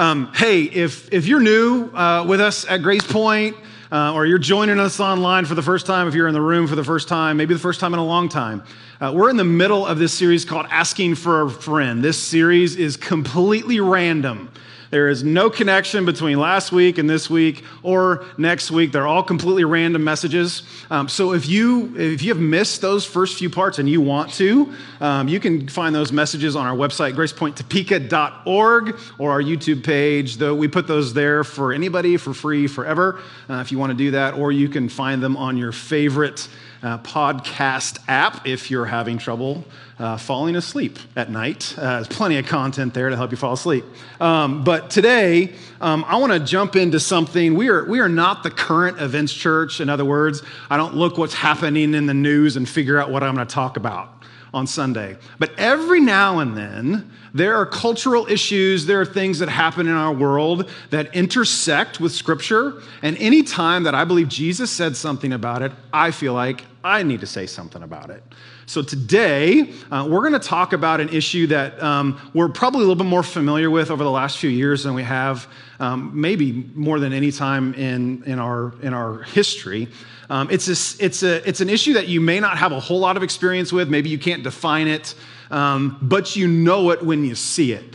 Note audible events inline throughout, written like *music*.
Um, hey, if, if you're new uh, with us at Grace Point, uh, or you're joining us online for the first time, if you're in the room for the first time, maybe the first time in a long time, uh, we're in the middle of this series called Asking for a Friend. This series is completely random. There is no connection between last week and this week or next week. They're all completely random messages. Um, so if you if you have missed those first few parts and you want to, um, you can find those messages on our website gracepointtopeka.org or our YouTube page. Though we put those there for anybody for free forever, uh, if you want to do that, or you can find them on your favorite uh, podcast app if you're having trouble uh, falling asleep at night. Uh, there's plenty of content there to help you fall asleep. Um, but today, um, I want to jump into something. We are, we are not the current events church. In other words, I don't look what's happening in the news and figure out what I'm going to talk about on Sunday. But every now and then, there are cultural issues, there are things that happen in our world that intersect with Scripture. And anytime that I believe Jesus said something about it, I feel like I need to say something about it. So today, uh, we're going to talk about an issue that um, we're probably a little bit more familiar with over the last few years than we have, um, maybe more than any time in, in, our, in our history. Um, it's, a, it's, a, it's an issue that you may not have a whole lot of experience with. Maybe you can't define it, um, but you know it when you see it.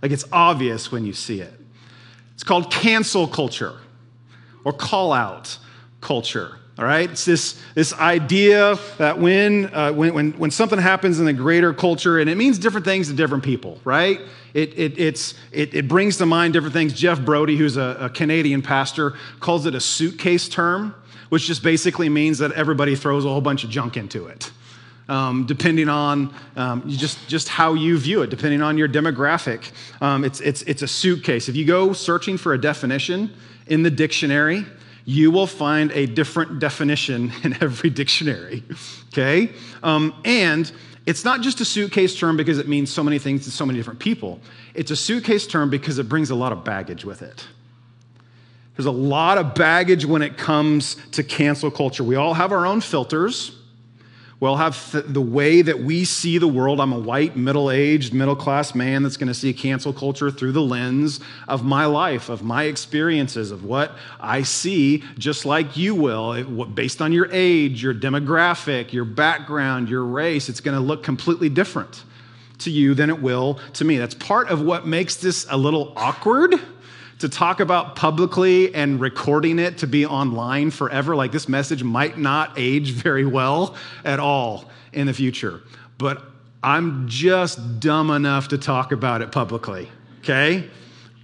Like it's obvious when you see it. It's called cancel culture or call out culture. All right, it's this, this idea that when, uh, when, when, when something happens in the greater culture, and it means different things to different people, right? It, it, it's, it, it brings to mind different things. Jeff Brody, who's a, a Canadian pastor, calls it a suitcase term, which just basically means that everybody throws a whole bunch of junk into it. Um, depending on um, just, just how you view it, depending on your demographic. Um, it's, it's, it's a suitcase. If you go searching for a definition in the dictionary, you will find a different definition *laughs* in every dictionary. Okay? Um, and it's not just a suitcase term because it means so many things to so many different people. It's a suitcase term because it brings a lot of baggage with it. There's a lot of baggage when it comes to cancel culture. We all have our own filters. We'll have th- the way that we see the world. I'm a white, middle aged, middle class man that's going to see cancel culture through the lens of my life, of my experiences, of what I see, just like you will. Based on your age, your demographic, your background, your race, it's going to look completely different to you than it will to me. That's part of what makes this a little awkward to talk about publicly and recording it to be online forever, like this message might not age very well at all in the future. But I'm just dumb enough to talk about it publicly, okay?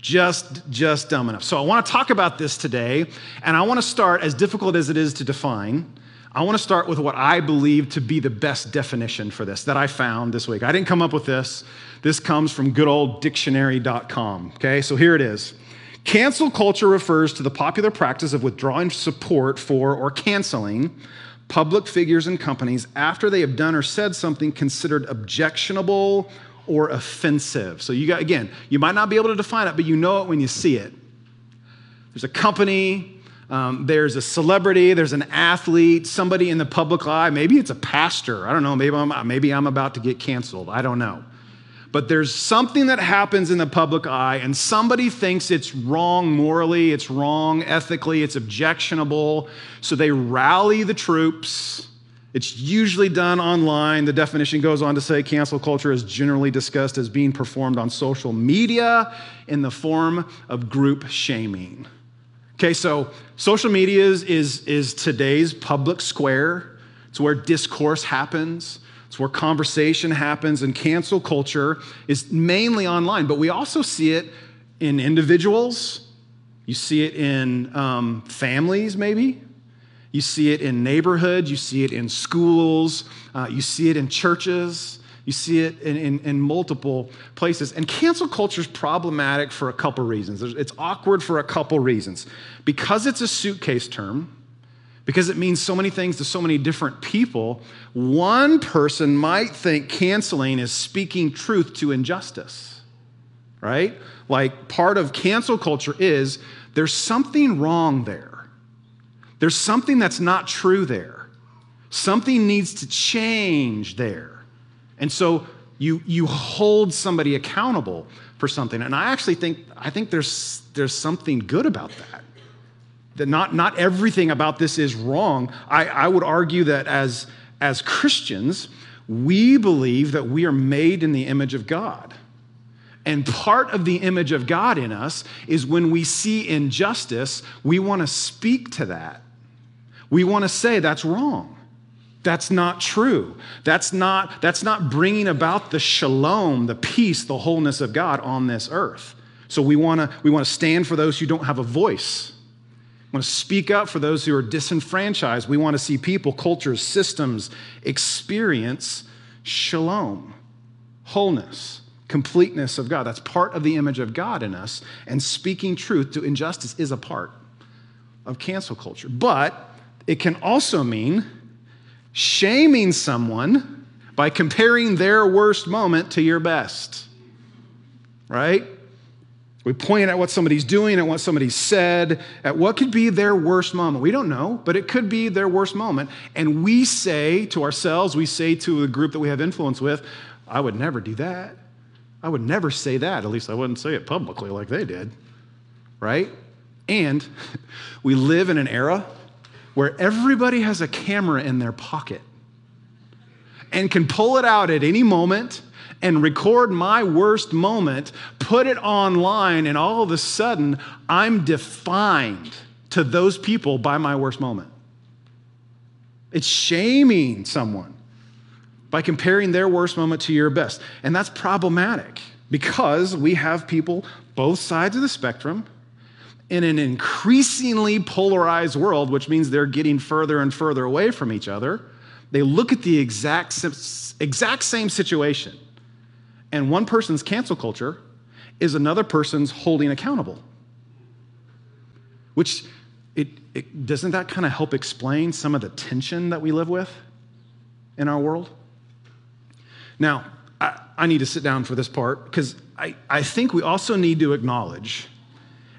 Just, just dumb enough. So I want to talk about this today, and I want to start, as difficult as it is to define, I want to start with what I believe to be the best definition for this that I found this week. I didn't come up with this. This comes from good old dictionary.com. Okay, so here it is. Cancel culture refers to the popular practice of withdrawing support for or canceling public figures and companies after they have done or said something considered objectionable or offensive. So you got again, you might not be able to define it, but you know it when you see it. There's a company, um, there's a celebrity, there's an athlete, somebody in the public eye. Maybe it's a pastor. I don't know. Maybe I'm, maybe I'm about to get canceled. I don't know but there's something that happens in the public eye, and somebody thinks it's wrong morally, it's wrong ethically, it's objectionable. So they rally the troops. It's usually done online. The definition goes on to say cancel culture is generally discussed as being performed on social media in the form of group shaming. Okay, so social media is, is, is today's public square. It's where discourse happens. It's where conversation happens, and cancel culture is mainly online, but we also see it in individuals. You see it in um, families, maybe. You see it in neighborhoods. You see it in schools. Uh, you see it in churches. You see it in, in, in, multiple places. And cancel culture is problematic for a couple reasons. It's awkward for a couple reasons. Because it's a suitcase term, because it means so many things to so many different people, one person might think canceling is speaking truth to injustice, right? Like part of cancel culture is there's something wrong there. There's something that's not true there. Something needs to change there. And so You, you hold somebody accountable for something. And I actually think, I think there's, there's something good about that. That not, not everything about this is wrong. I, I would argue that as, as Christians, we believe that we are made in the image of God. And part of the image of God in us is when we see injustice, we want to speak to that. We want to say that's wrong. That's not true. That's not, that's not bringing about the shalom, the peace, the wholeness of God on this earth. So we want to we want to stand for those who don't have a voice. Want to speak up for those who are disenfranchised. We want to see people, cultures, systems experience shalom, wholeness, completeness of God. That's part of the image of God in us. And speaking truth to injustice is a part of cancel culture. But it can also mean shaming someone by comparing their worst moment to your best. Right? We point at what somebody's doing, at what somebody said, at what could be their worst moment. We don't know, but it could be their worst moment. And we say to ourselves, we say to the group that we have influence with, I would never do that. I would never say that. At least I wouldn't say it publicly like they did. Right? And *laughs* we live in an era where everybody has a camera in their pocket and can pull it out at any moment and record my worst moment, put it online, and all of a sudden I'm defined to those people by my worst moment. It's shaming someone by comparing their worst moment to your best. And that's problematic because we have people both sides of the spectrum in an increasingly polarized world, which means they're getting further and further away from each other. They look at the exact, exact same situation and one person's cancel culture is another person's holding accountable. Which it, it doesn't that kind of help explain some of the tension that we live with in our world? Now, I, I need to sit down for this part because I, I think we also need to acknowledge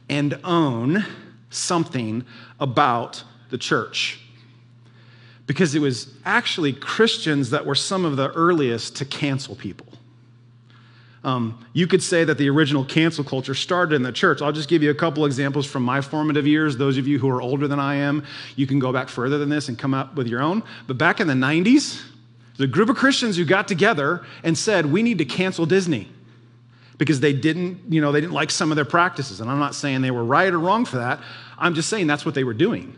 and own something about the church. Because it was actually Christians that were some of the earliest to cancel people. Um, you could say that the original cancel culture started in the church. I'll just give you a couple examples from my formative years. Those of you who are older than I am, you can go back further than this and come up with your own. But back in the 90s, there's a group of Christians who got together and said, we need to cancel Disney because they didn't, you know, they didn't like some of their practices. And I'm not saying they were right or wrong for that. I'm just saying that's what they were doing.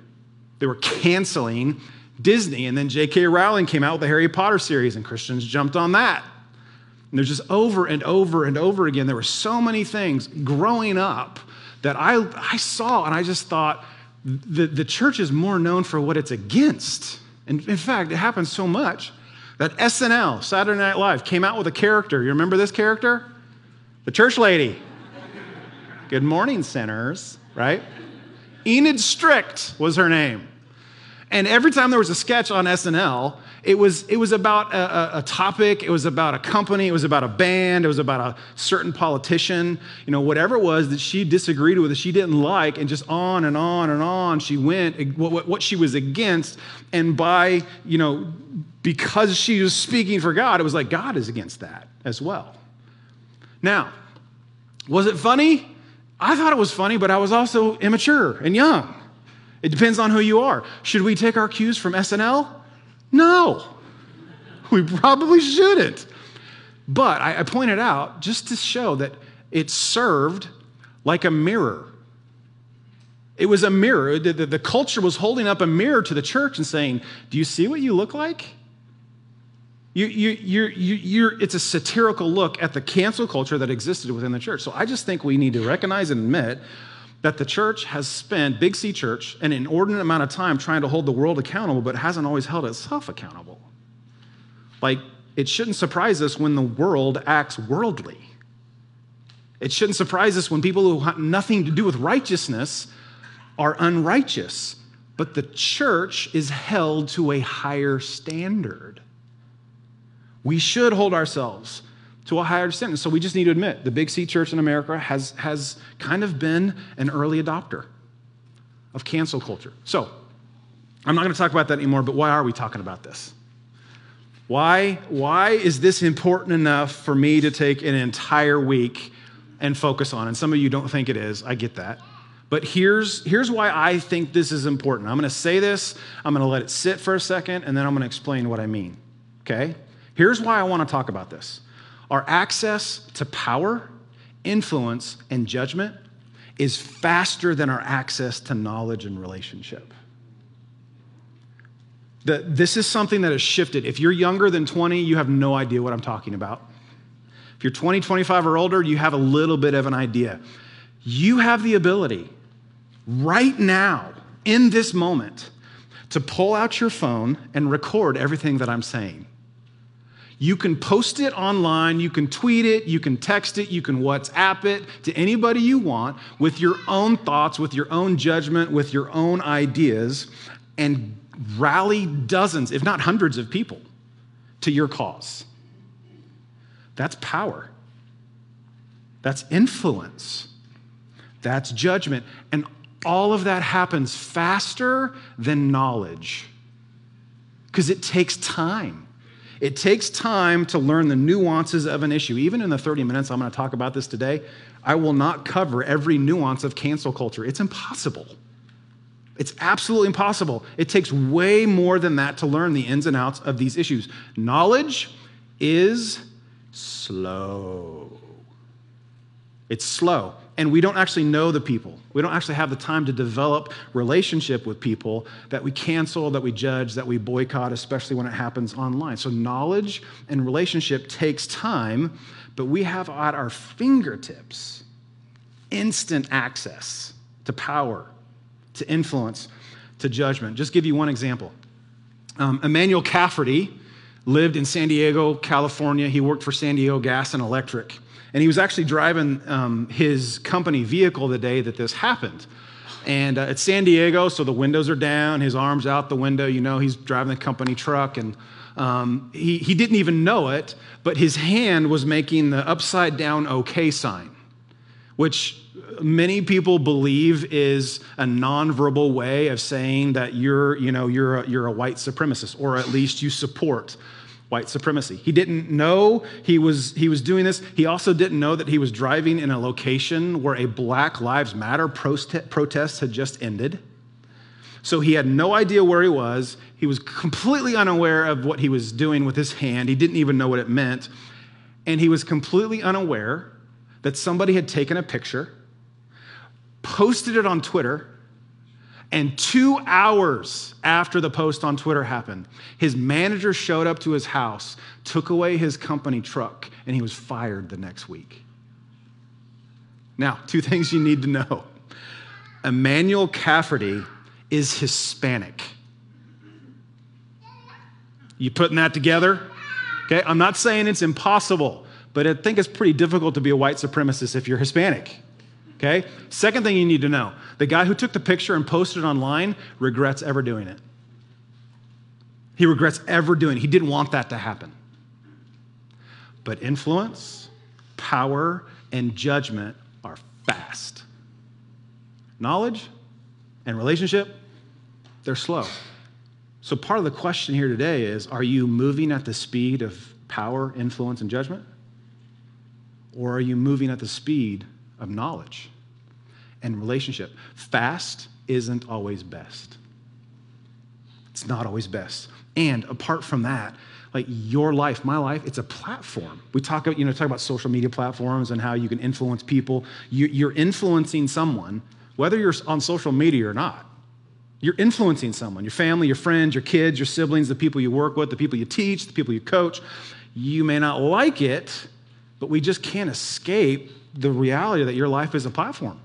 They were canceling Disney. And then J.K. Rowling came out with the Harry Potter series, and Christians jumped on that. And there's just over and over and over again. There were so many things growing up that I, I saw, and I just thought the, the church is more known for what it's against. And in fact, it happens so much that SNL, Saturday Night Live, came out with a character. You remember this character? The church lady. Good morning, sinners, right? Enid Strict was her name. And every time there was a sketch on SNL, it was, it was about a, a, topic, it was about a company, it was about a band, it was about a certain politician, you know, whatever it was that she disagreed with, that she didn't like, and just on and on and on she went, what, what she was against. And by, you know, because she was speaking for God, it was like God is against that as well. Now, was it funny? I thought it was funny, but I was also immature and young. It depends on who you are. Should we take our cues from SNL? No, we probably shouldn't. But I, I pointed out just to show that it served like a mirror. It was a mirror. The, the, the, culture was holding up a mirror to the church and saying, Do you see what you look like? You, you, you're, you're, it's a satirical look at the cancel culture that existed within the church. So I just think we need to recognize and admit that the church has spent, Big C Church, an inordinate amount of time trying to hold the world accountable, but hasn't always held itself accountable. Like, it shouldn't surprise us when the world acts worldly. It shouldn't surprise us when people who have nothing to do with righteousness are unrighteous. But the church is held to a higher standard. We should hold ourselves to a higher standard. So we just need to admit the Big C Church in America has, has kind of been an early adopter of cancel culture. So I'm not going to talk about that anymore, but why are we talking about this? Why, why is this important enough for me to take an entire week and focus on? And some of you don't think it is. I get that. But here's, here's why I think this is important. I'm going to say this, I'm going to let it sit for a second, and then I'm going to explain what I mean. Okay? Here's why I want to talk about this. Our access to power, influence, and judgment is faster than our access to knowledge and relationship. The, this is something that has shifted. If you're younger than 20, you have no idea what I'm talking about. If you're 20, 25 or older, you have a little bit of an idea. You have the ability right now, in this moment, to pull out your phone and record everything that I'm saying. You can post it online, you can tweet it, you can text it, you can WhatsApp it to anybody you want with your own thoughts, with your own judgment, with your own ideas, and rally dozens, if not hundreds of people to your cause. That's power. That's influence. That's judgment. And all of that happens faster than knowledge because it takes time. It takes time to learn the nuances of an issue. Even in the 30 minutes I'm going to talk about this today, I will not cover every nuance of cancel culture. It's impossible. It's absolutely impossible. It takes way more than that to learn the ins and outs of these issues. Knowledge is slow. It's slow. And we don't actually know the people. We don't actually have the time to develop relationship with people that we cancel, that we judge, that we boycott, especially when it happens online. So knowledge and relationship takes time, but we have at our fingertips instant access to power to influence, to judgment. Just give you one example. Um, Emmanuel Cafferty lived in San Diego, California. He worked for San Diego Gas and Electric. And he was actually driving um, his company vehicle the day that this happened. And uh, it's San Diego, so the windows are down, his arms out the window. You know, he's driving the company truck. And um, he, he didn't even know it, but his hand was making the upside down OK sign, which many people believe is a nonverbal way of saying that you're, you know, you're a, you're a white supremacist, or at least you support white supremacy. He didn't know he was, he was doing this. He also didn't know that he was driving in a location where a Black Lives Matter protest had just ended. So he had no idea where he was. He was completely unaware of what he was doing with his hand. He didn't even know what it meant. And he was completely unaware that somebody had taken a picture posted it on Twitter, and two hours after the post on Twitter happened, his manager showed up to his house, took away his company truck, and he was fired the next week. Now, two *laughs* things you need to know Emmanuel Cafferty is Hispanic. You putting that together? Okay, I'm not saying it's impossible, but I think it's pretty difficult to be a white supremacist if you're Hispanic. Okay? Second thing you need to know the guy who took the picture and posted it online regrets ever doing it. He regrets ever doing it. He didn't want that to happen. But influence, power, and judgment are fast. Knowledge and relationship, they're slow. So, part of the question here today is are you moving at the speed of power, influence, and judgment? Or are you moving at the speed of knowledge and relationship. Fast isn't always best. It's not always best. And apart from that, like your life, my life, it's a platform. We talk about, you know, talk about social media platforms and how you can influence people. You're influencing someone, whether you're on social media or not. You're influencing someone, your family, your friends, your kids, your siblings, the people you work with, the people you teach, the people you coach. You may not like it, but we just can't escape the reality that your life is a platform.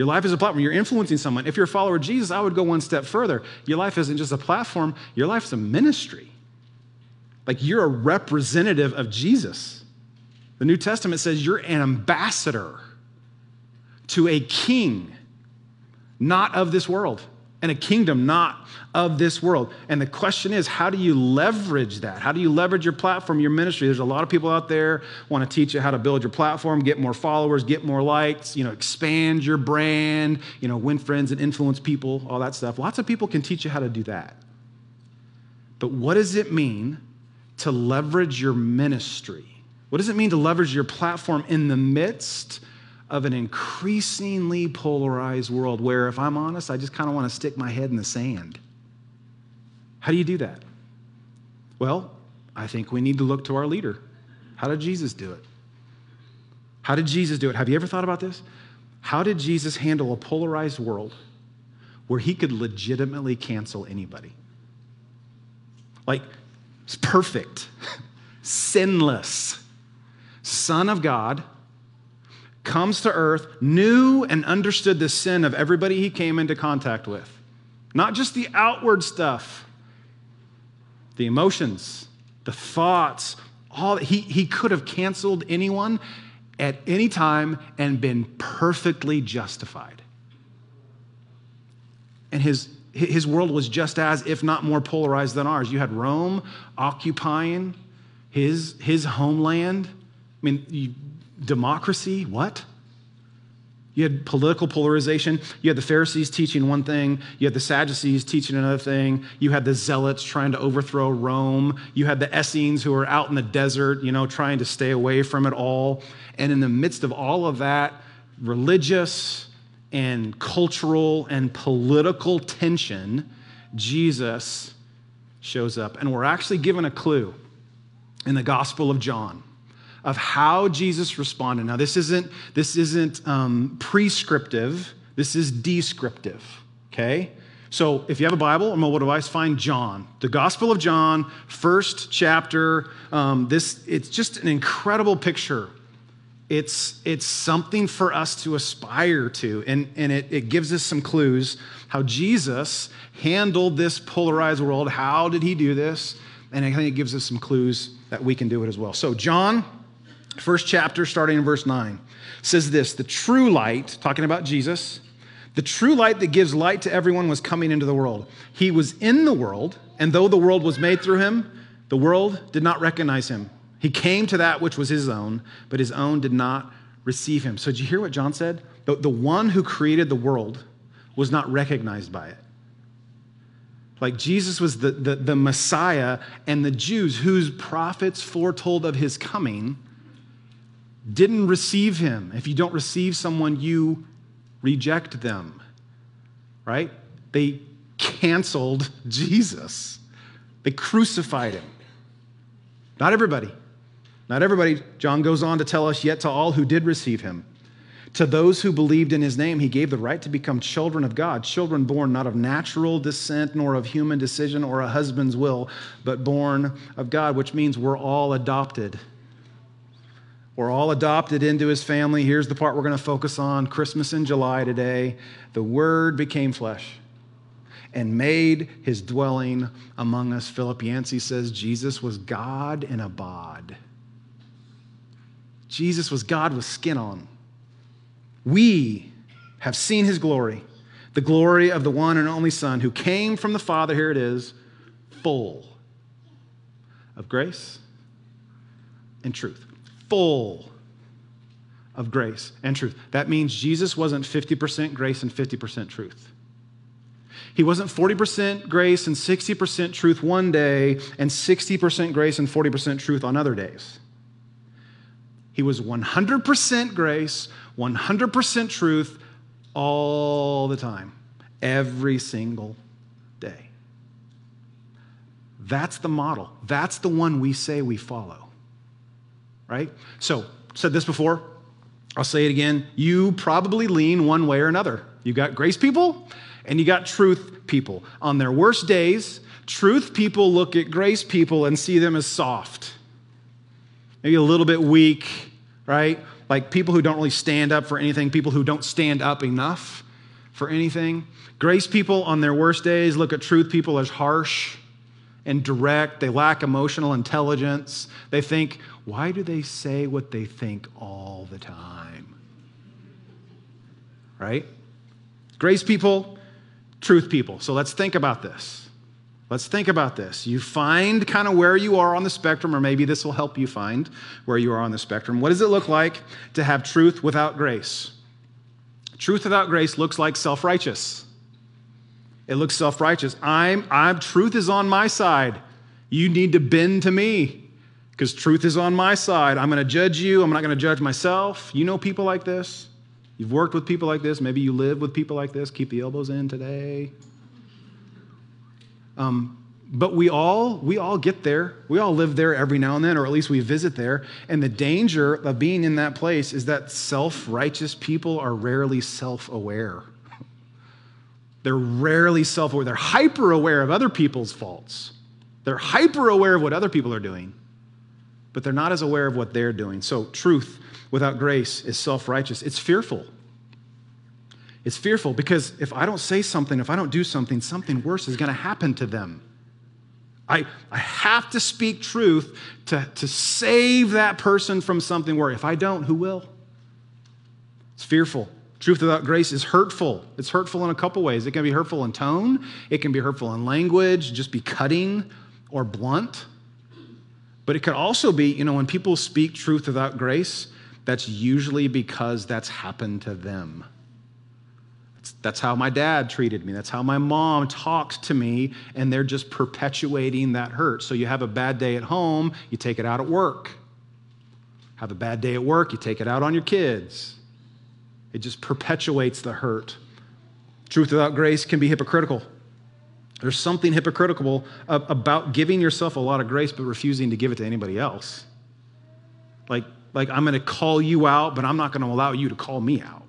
Your life is a platform. You're influencing someone. If you're a follower of Jesus, I would go one step further. Your life isn't just a platform, your life is a ministry. Like you're a representative of Jesus. The New Testament says you're an ambassador to a king, not of this world and a kingdom not of this world. And the question is, how do you leverage that? How do you leverage your platform, your ministry? There's a lot of people out there want to teach you how to build your platform, get more followers, get more likes, you know, expand your brand, you know, win friends and influence people, all that stuff. Lots of people can teach you how to do that. But what does it mean to leverage your ministry? What does it mean to leverage your platform in the midst of an increasingly polarized world where, if I'm honest, I just kind of want to stick my head in the sand? How do you do that? Well, I think we need to look to our leader. How did Jesus do it? How did Jesus do it? Have you ever thought about this? How did Jesus handle a polarized world where he could legitimately cancel anybody? Like, it's perfect, *laughs* sinless, Son of God comes to earth, knew and understood the sin of everybody he came into contact with. Not just the outward stuff, the emotions, the thoughts, all he, he could have canceled anyone at any time and been perfectly justified. And his, his world was just as, if not more polarized than ours. You had Rome occupying his, his homeland. I mean, you, democracy, what? You had political polarization. You had the Pharisees teaching one thing. You had the Sadducees teaching another thing. You had the Zealots trying to overthrow Rome. You had the Essenes who were out in the desert, you know, trying to stay away from it all. And in the midst of all of that religious and cultural and political tension, Jesus shows up. And we're actually given a clue in the Gospel of John of how Jesus responded. Now, this isn't, this isn't um, prescriptive, this is descriptive, okay? So if you have a Bible or mobile device, find John, the Gospel of John, first chapter. Um, this, it's just an incredible picture. It's, it's something for us to aspire to, and, and it, it gives us some clues how Jesus handled this polarized world. How did he do this? And I think it gives us some clues that we can do it as well. So, John First chapter, starting in verse 9, says this The true light, talking about Jesus, the true light that gives light to everyone was coming into the world. He was in the world, and though the world was made through him, the world did not recognize him. He came to that which was his own, but his own did not receive him. So, did you hear what John said? The, the one who created the world was not recognized by it. Like Jesus was the, the, the Messiah, and the Jews, whose prophets foretold of his coming, didn't receive him. If you don't receive someone, you reject them, right? They canceled Jesus, they crucified him. Not everybody. Not everybody. John goes on to tell us, yet to all who did receive him. To those who believed in his name, he gave the right to become children of God, children born not of natural descent, nor of human decision or a husband's will, but born of God, which means we're all adopted we're all adopted into his family. Here's the part we're going to focus on Christmas in July today. The Word became flesh and made his dwelling among us. Philip Yancey says Jesus was God in a bod. Jesus was God with skin on. We have seen his glory, the glory of the one and only Son who came from the Father. Here it is, full of grace and truth full of grace and truth. That means Jesus wasn't 50% grace and 50% truth. He wasn't 40% grace and 60% truth one day and 60% grace and 40% truth on other days. He was 100% grace, 100% truth all the time, every single day. That's the model. That's the one we say we follow right? So, said this before, I'll say it again. You probably lean one way or another. You got grace people and you got truth people. On their worst days, truth people look at grace people and see them as soft, maybe a little bit weak, right? Like people who don't really stand up for anything, people who don't stand up enough for anything. Grace people on their worst days look at truth people as harsh and direct. They lack emotional intelligence. They think, why do they say what they think all the time? Right? Grace people, truth people. So let's think about this. Let's think about this. You find kind of where you are on the spectrum, or maybe this will help you find where you are on the spectrum. What does it look like to have truth without grace? Truth without grace looks like self righteous. It looks self righteous. I'm, I'm, truth is on my side. You need to bend to me because truth is on my side. I'm going to judge you. I'm not going to judge myself. You know people like this. You've worked with people like this. Maybe you live with people like this. Keep the elbows in today. Um, but we all we all get there we all live there every now and then or at least we visit there and the danger of being in that place is that self-righteous people are rarely self-aware they're rarely self-aware. They're hyper aware of other people's faults. They're hyper aware of what other people are doing but they're not as aware of what they're doing. So truth without grace is self-righteous. It's fearful. It's fearful because if i don't say something if i don't do something something worse is going to happen to them. I, I have to speak truth to, to save that person from something where if I don't, who will? It's fearful. Truth without grace is hurtful. It's hurtful in a couple ways. It can be hurtful in tone, it can be hurtful in language, just be cutting or blunt. But it could also be, you know, when people speak truth without grace, that's usually because that's happened to them. That's how my dad treated me. That's how my mom talked to me, and they're just perpetuating that hurt. So you have a bad day at home, you take it out at work. Have a bad day at work, you take it out on your kids. It just perpetuates the hurt. Truth without grace can be hypocritical. There's something hypocritical about giving yourself a lot of grace but refusing to give it to anybody else. Like, like I'm going to call you out, but I'm not going to allow you to call me out.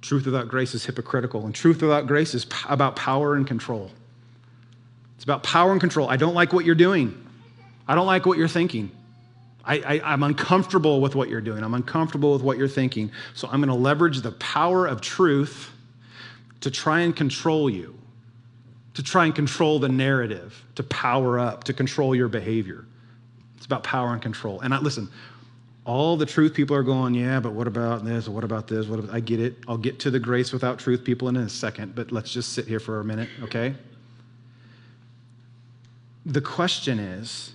Truth without grace is hypocritical, and truth without grace is p- about power and control. It's about power and control. I don't like what you're doing. I don't like what you're thinking. I, am uncomfortable with what you're doing. I'm uncomfortable with what you're thinking. So I'm going to leverage the power of truth to try and control you, to try and control the narrative, to power up, to control your behavior. It's about power and control. And I, listen, all the truth people are going, yeah, but what about this? What about this? What about, I get it. I'll get to the grace without truth people in a second, but let's just sit here for a minute, okay? The question is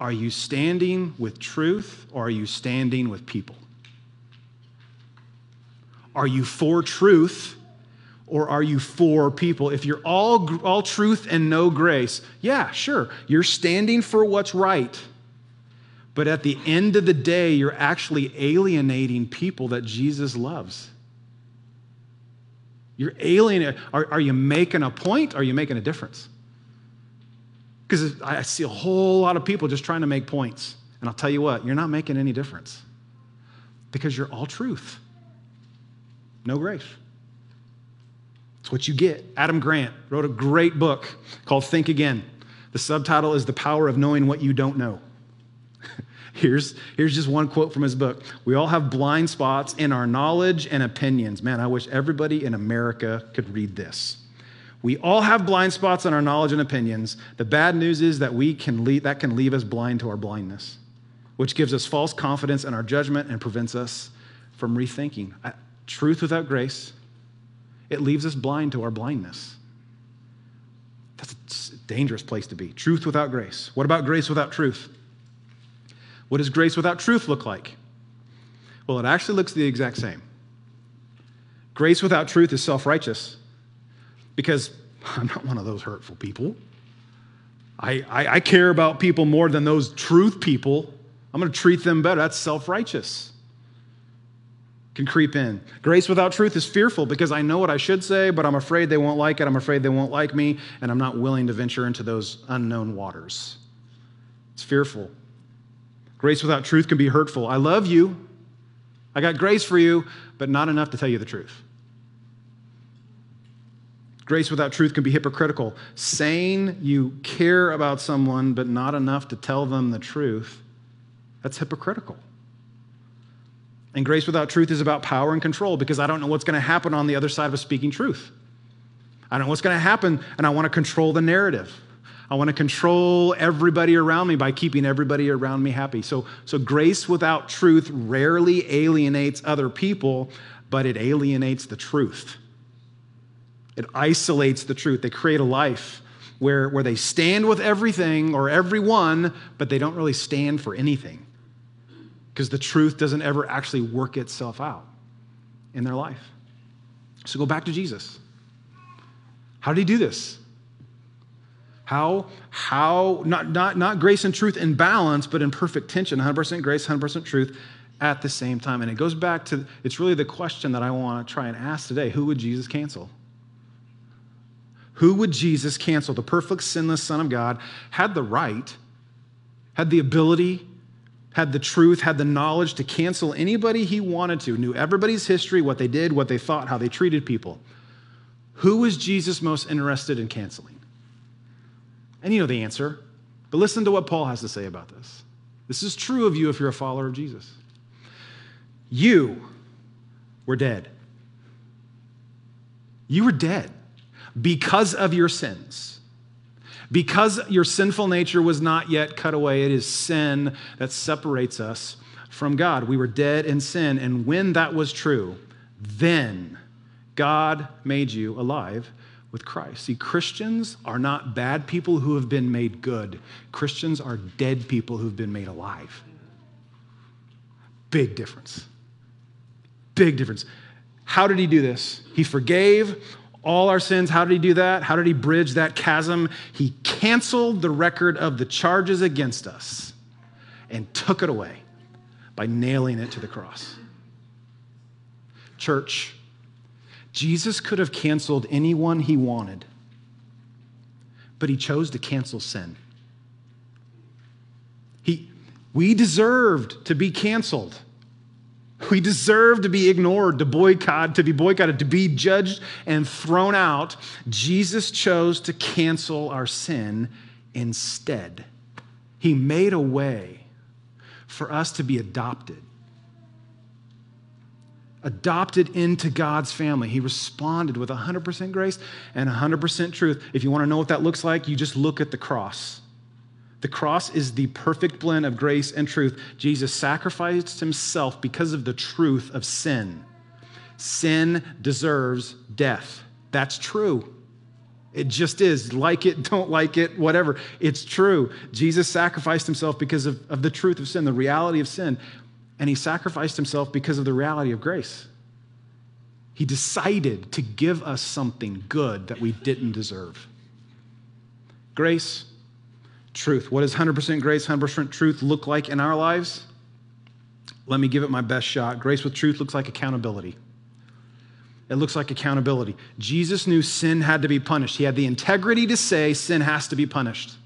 are you standing with truth or are you standing with people? Are you for truth or are you for people? If you're all, all truth and no grace, yeah, sure. You're standing for what's right but at the end of the day, you're actually alienating people that Jesus loves. You're alienating. Are, are you making a point? Are you making a difference? Because I see a whole lot of people just trying to make points. And I'll tell you what, you're not making any difference because you're all truth, no grace. It's what you get. Adam Grant wrote a great book called Think Again. The subtitle is The Power of Knowing What You Don't Know. *laughs* Here's, here's just one quote from his book. We all have blind spots in our knowledge and opinions. Man, I wish everybody in America could read this. We all have blind spots in our knowledge and opinions. The bad news is that we can that can leave us blind to our blindness, which gives us false confidence in our judgment and prevents us from rethinking. Truth without grace, it leaves us blind to our blindness. That's a dangerous place to be. Truth without grace. What about grace without truth? What does grace without truth look like? Well, it actually looks the exact same. Grace without truth is self righteous because I'm not one of those hurtful people. I, I, I, care about people more than those truth people. I'm going to treat them better. That's self righteous. Can creep in. Grace without truth is fearful because I know what I should say, but I'm afraid they won't like it. I'm afraid they won't like me, and I'm not willing to venture into those unknown waters. It's fearful. Grace without truth can be hurtful. I love you. I got grace for you, but not enough to tell you the truth. Grace without truth can be hypocritical. Saying you care about someone, but not enough to tell them the truth, that's hypocritical. And grace without truth is about power and control because I don't know what's going to happen on the other side of speaking truth. I don't know what's going to happen, and I want to control the narrative. I want to control everybody around me by keeping everybody around me happy. So, so grace without truth rarely alienates other people, but it alienates the truth. It isolates the truth. They create a life where, where they stand with everything or everyone, but they don't really stand for anything because the truth doesn't ever actually work itself out in their life. So go back to Jesus. How did he do this? How, how not, not, not grace and truth in balance, but in perfect tension 100% grace, 100% truth at the same time. And it goes back to it's really the question that I want to try and ask today who would Jesus cancel? Who would Jesus cancel? The perfect, sinless Son of God had the right, had the ability, had the truth, had the knowledge to cancel anybody he wanted to, knew everybody's history, what they did, what they thought, how they treated people. Who was Jesus most interested in canceling? And you know the answer, but listen to what Paul has to say about this. This is true of you if you're a follower of Jesus. You were dead. You were dead because of your sins. Because your sinful nature was not yet cut away, it is sin that separates us from God. We were dead in sin, and when that was true, then God made you alive with Christ. See, Christians are not bad people who have been made good, Christians are dead people who've been made alive. Big difference. Big difference. How did he do this? He forgave all our sins. How did he do that? How did he bridge that chasm? He canceled the record of the charges against us and took it away by nailing it to the cross. Church, Jesus could have canceled anyone he wanted, but he chose to cancel sin. He, we deserved to be canceled. We deserve to be ignored, to boycott, to be boycotted, to be judged and thrown out. Jesus chose to cancel our sin instead. He made a way for us to be adopted adopted into God's family. He responded with 100% grace and 100% truth. If you want to know what that looks like, you just look at the cross. The cross is the perfect blend of grace and truth. Jesus sacrificed himself because of the truth of sin. Sin deserves death. That's true. It just is. Like it, don't like it, whatever. It's true. Jesus sacrificed himself because of, of the truth of sin, the reality of sin and he sacrificed himself because of the reality of grace. He decided to give us something good that we didn't deserve. Grace, truth. What does 100% grace, 100% truth look like in our lives? Let me give it my best shot. Grace with truth looks like accountability. It looks like accountability. Jesus knew sin had to be punished. He had the integrity to say sin has to be punished.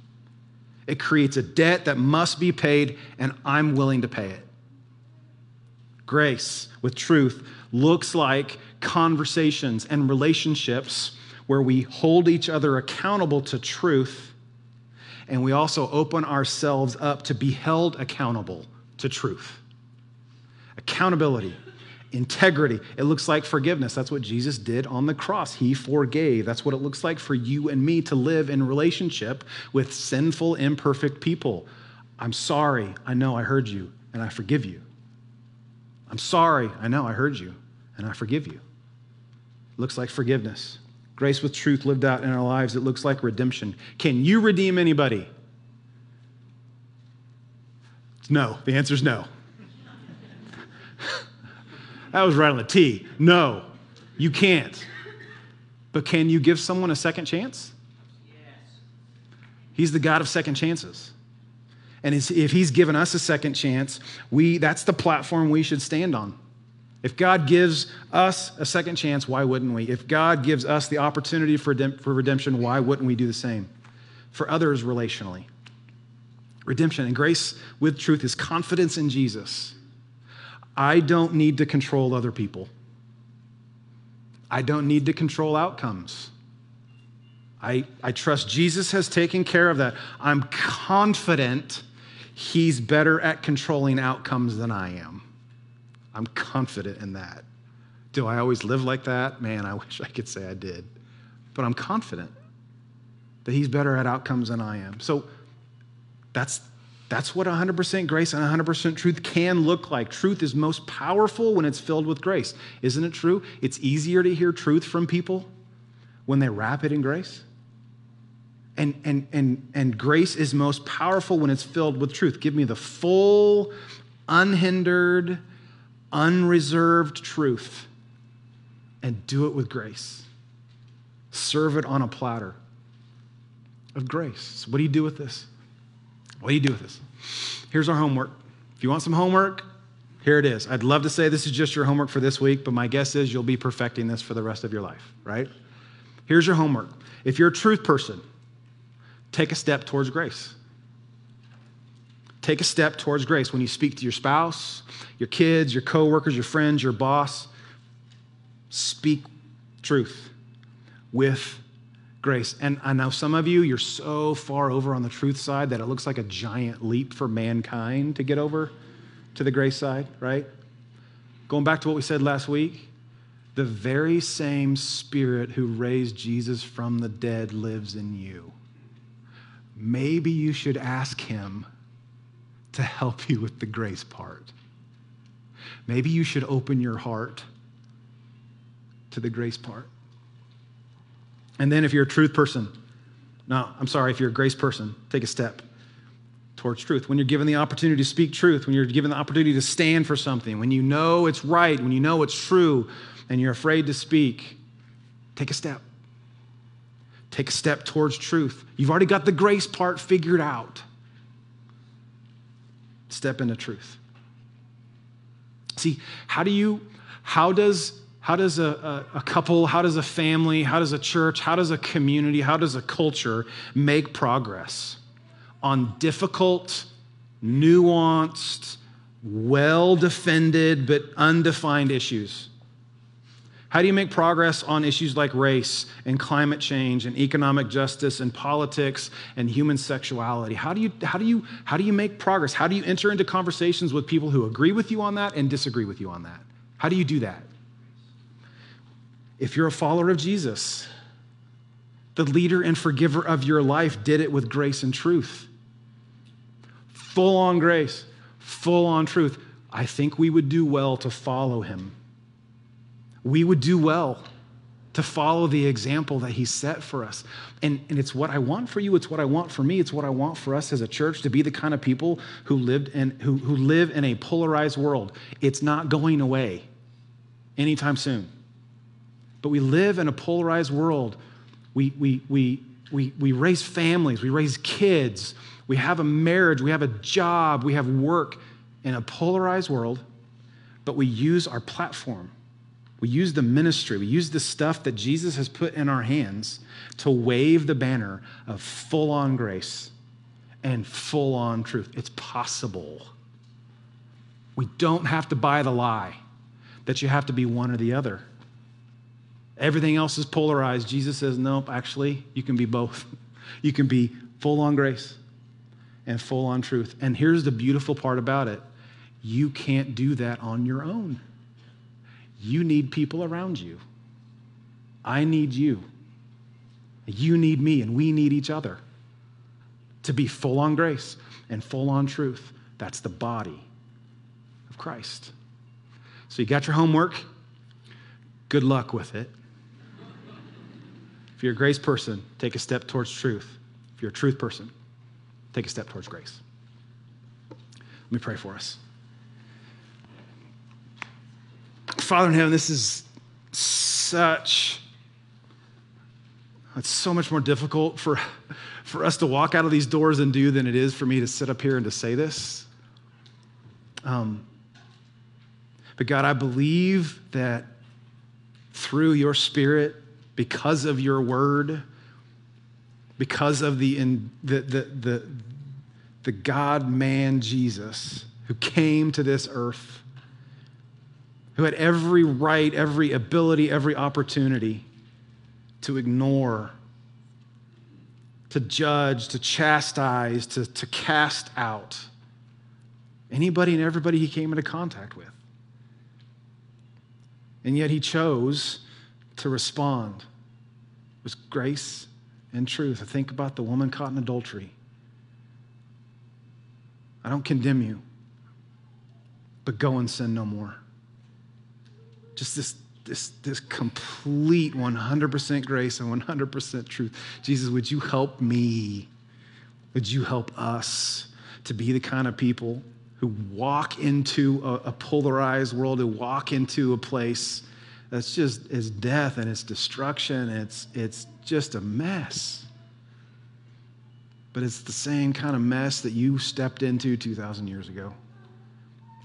It creates a debt that must be paid, and I'm willing to pay it grace, with truth, looks like conversations and relationships where we hold each other accountable to truth and we also open ourselves up to be held accountable to truth. Accountability, integrity. It looks like forgiveness. That's what Jesus did on the cross. He forgave. That's what it looks like for you and me to live in relationship with sinful, imperfect people. I'm sorry. I know I heard you and I forgive you. I'm sorry. I know I heard you, and I forgive you. It looks like forgiveness. Grace with truth lived out in our lives. It looks like redemption. Can you redeem anybody? No. The answer is no. *laughs* that was right on the T. No, you can't. But can you give someone a second chance? Yes. He's the God of second chances. And if he's given us a second chance, we, that's the platform we should stand on. If God gives us a second chance, why wouldn't we? If God gives us the opportunity for, for redemption, why wouldn't we do the same? For others, relationally. Redemption and grace with truth is confidence in Jesus. I don't need to control other people. I don't need to control outcomes. I, I trust Jesus has taken care of that. I'm confident he's better at controlling outcomes than I am. I'm confident in that. Do I always live like that? Man, I *laughs* wish I could say I did. But I'm confident that he's better at outcomes than I am. So that's that's what 100% grace and 100% truth can look like. Truth is most powerful when it's filled with grace. Isn't it true? It's easier to hear truth from people when they wrap it in grace. And, and, and, and grace is most powerful when it's filled with truth. Give me the full, unhindered, unreserved truth and do it with grace. Serve it on a platter. of grace. What do you do with this? What do you do with this? Here's our homework. If you want some homework, here it is. I'd love to say this is just your homework for this week, but my guess is you'll be perfecting this for the rest of your life, right? Here's your homework. If you're a truth person, take a step towards grace. Take a step towards grace when you speak to your spouse, your kids, your coworkers, your friends, your boss. Speak truth with grace. And I know some of you, you're so far over on the truth side that it looks like a giant leap for mankind to get over to the grace side, right? Going back to what we said last week, the very same spirit who raised Jesus from the dead lives in you. Maybe you should ask him to help you with the grace part. Maybe you should open your heart to the grace part. And then if you're a truth person, no, I'm sorry, if you're a grace person, take a step towards truth. When you're given the opportunity to speak truth, when you're given the opportunity to stand for something, when you know it's right, when you know it's true, and you're afraid to speak, take a step. Take a step towards truth. You've already got the grace part figured out. Step into truth. See, how do you, how does how does a, a, a, couple, how does a family, how does a church, how does a community, how does a culture make progress on difficult, nuanced, well defended, but undefined issues? How do you make progress on issues like race and climate change and economic justice and politics and human sexuality? How do you, how do you, how do you make progress? How do you enter into conversations with people who agree with you on that and disagree with you on that? How do you do that? If you're a follower of Jesus, the leader and forgiver of your life did it with grace and truth. Full on grace, full on truth. I think we would do well to follow him. We would do well to follow the example that he set for us. And, and it's what I want for you, it's what I want for me, it's what I want for us as a church to be the kind of people who lived in who, who live in a polarized world. It's not going away anytime soon. But we live in a polarized world. We, we, we, we, we raise families, we raise kids, we have a marriage, we have a job, we have work in a polarized world, but we use our platform. We use the ministry, we use the stuff that Jesus has put in our hands to wave the banner of full on grace and full on truth. It's possible. We don't have to buy the lie that you have to be one or the other. Everything else is polarized. Jesus says, nope, actually, you can be both. *laughs* You can be full on grace and full on truth. And here's the beautiful part about it you can't do that on your own. You need people around you. I need you. You need me, and we need each other to be full on grace and full on truth. That's the body of Christ. So you got your homework. Good luck with it. If you're a grace person, take a step towards truth. If you're a truth person, take a step towards grace. Let me pray for us. Father in heaven, this is such, it's so much more difficult for, for us to walk out of these doors and do than it is for me to sit up here and to say this. Um, but God, I believe that through your spirit, because of your word, because of the, in, the, the, the, the God man Jesus who came to this earth, who had every right, every ability, every opportunity to ignore, to judge, to chastise, to, to cast out anybody and everybody he came into contact with. And yet he chose to respond with grace and truth. I think about the woman caught in adultery. I don't condemn you, but go and sin no more. Just this, this, this complete 100% grace and 100% truth. Jesus, would you help me? Would you help us to be the kind of people who walk into a, a polarized world, who walk into a place that's just it's death and it's destruction. It's it's just a mess. but it's the same kind of mess that you stepped into 2,000 years ago.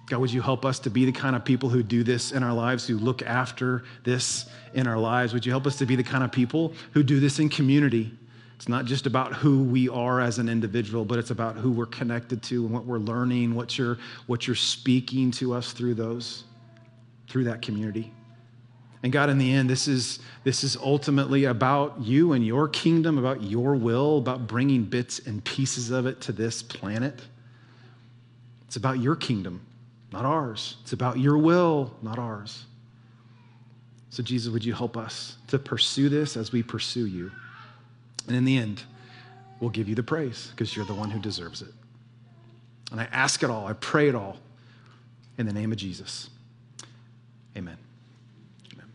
God, would you help us to be the kind of people who do this in our lives, who look after this in our lives? Would you help us to be the kind of people who do this in community? It's not just about who we are as an individual, but it's about who we're connected to and what we're learning, what you're, what you're speaking to us through those, through that community. And God, in the end, this is, this is ultimately about you and your kingdom, about your will, about bringing bits and pieces of it to this planet. It's about your kingdom, not ours. It's about your will, not ours. So, Jesus, would you help us to pursue this as we pursue you? And in the end, we'll give you the praise because you're the one who deserves it. And I ask it all, I pray it all in the name of Jesus. Amen. Amen.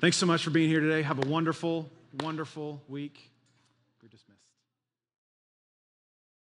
Thanks so much for being here today. Have a wonderful, wonderful week.